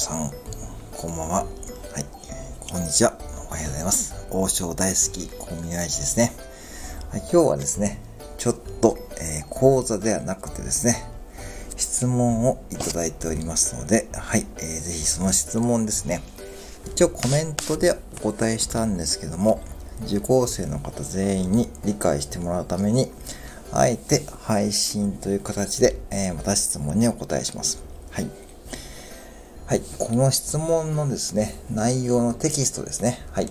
さん、こんばんは。はい、こんにちは。おはようございます。王将大好き、コミュニティですね。はい、今日はですね、ちょっと、えー、講座ではなくてですね、質問をいただいておりますので、はい、えー、ぜひその質問ですね。一応コメントでお答えしたんですけども、受講生の方全員に理解してもらうために、あえて配信という形で、えー、また質問にお答えします。はい。はい。この質問のですね、内容のテキストですね。はい。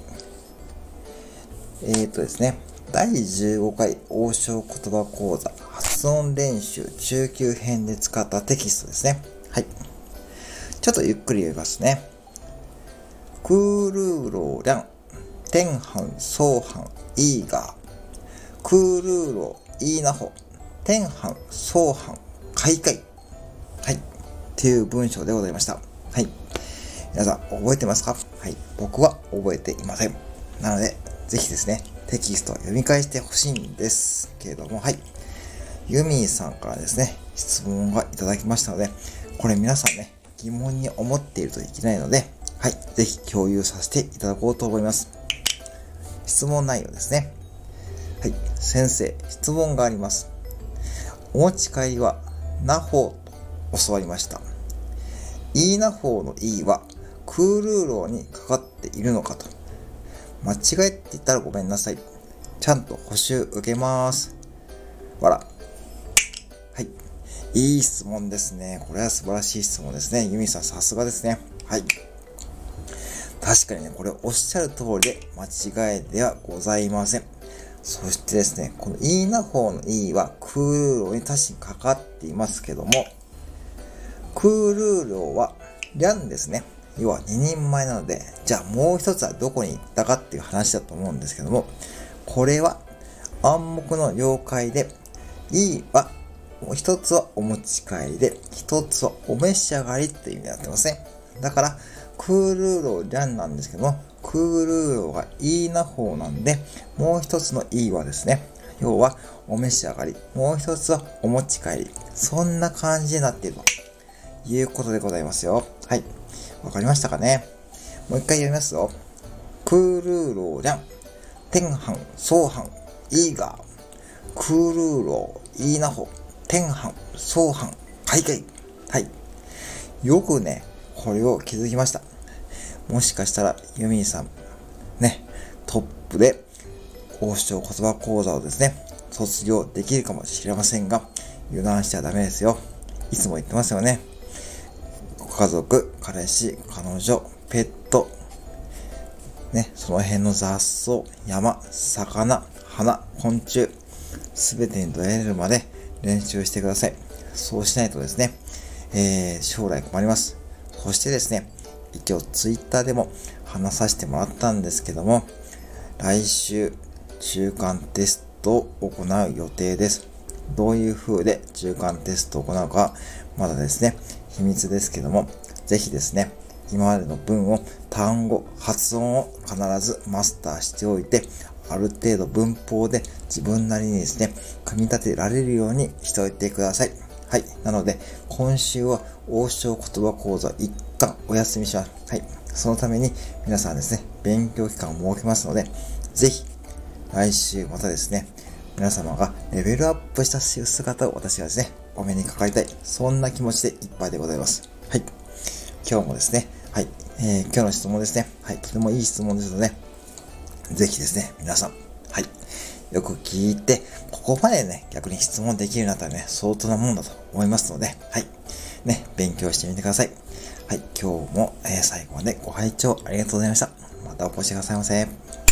えー、っとですね、第15回王将言葉講座発音練習中級編で使ったテキストですね。はい。ちょっとゆっくり読みますね。クールーローリャン、テンハン、ソーハン、イーガー、クールーロー、イーナホ、テンハン、ソーハン、カイカイ。はい。っていう文章でございました。はい。皆さん、覚えてますか？はい。僕は覚えていません。なので、ぜひですね、テキストを読み返してほしいんですけれども、はい。ユミーさんからですね、質問がいただきましたので、これ皆さんね、疑問に思っているといけないので、はい。ぜひ共有させていただこうと思います。質問内容ですね。はい。先生、質問があります。お持ち帰りは、ナホーと教わりました。イーナ法の E はクールーローにかかっているのかと。間違えて言ったらごめんなさい。ちゃんと補修受けます。わら。はい。いい質問ですね。これは素晴らしい質問ですね。ユミさんさすがですね。はい。確かにね、これおっしゃる通りで間違いではございません。そしてですね、このイーナ法の E はクールーローに確かにかかっていますけども、クールールは、リャンですね。要は2人前なので、じゃあもう一つはどこに行ったかっていう話だと思うんですけども、これは暗黙の了解で、いいは、一つはお持ち帰りで、一つはお召し上がりっていう意味になってますね。だから、クールーローリャンなんですけども、クールーローがいいな方なんで、もう一つのいいはですね、要はお召し上がり、もう一つはお持ち帰り。そんな感じになっていると。いうことでございますよ。はい。わかりましたかね？もう一回読みますよ。クールーローリャン、テンハン、ソーハン、イーガー、クールーロー、イーナホ、テンハン、ソーハン、カイカイ。はい。よくね、これを気づきました。もしかしたら、ユミーさん、ね、トップで、王将言葉講座をですね、卒業できるかもしれませんが、油断しちゃダメですよ。いつも言ってますよね。家族、彼氏、彼女、ペット、ね、その辺の雑草、山、魚、花、昆虫、すべてに出会えるまで練習してください。そうしないとですね、えー、将来困ります。そしてですね、一応ツイッターでも話させてもらったんですけども、来週中間テストを行う予定です。どういう風で中間テストを行うか、まだですね、秘密ですけども、ぜひですね、今までの文を、単語、発音を必ずマスターしておいて、ある程度文法で自分なりにですね、組み立てられるようにしておいてください。はい。なので、今週は王将言葉講座一旦お休みします。はい。そのために皆さんですね、勉強期間を設けますので、ぜひ、来週またですね、皆様がレベルアップした姿を私はですね、お目にかかりたい。そんな気持ちでいっぱいでございます。はい。今日もですね、はい。えー、今日の質問ですね。はい。とてもいい質問ですので、ぜひですね、皆さん、はい。よく聞いて、ここまでね、逆に質問できるようになったらね、相当なもんだと思いますので、はい。ね、勉強してみてください。はい。今日も、えー、最後までご拝聴ありがとうございました。またお越しくださいませ。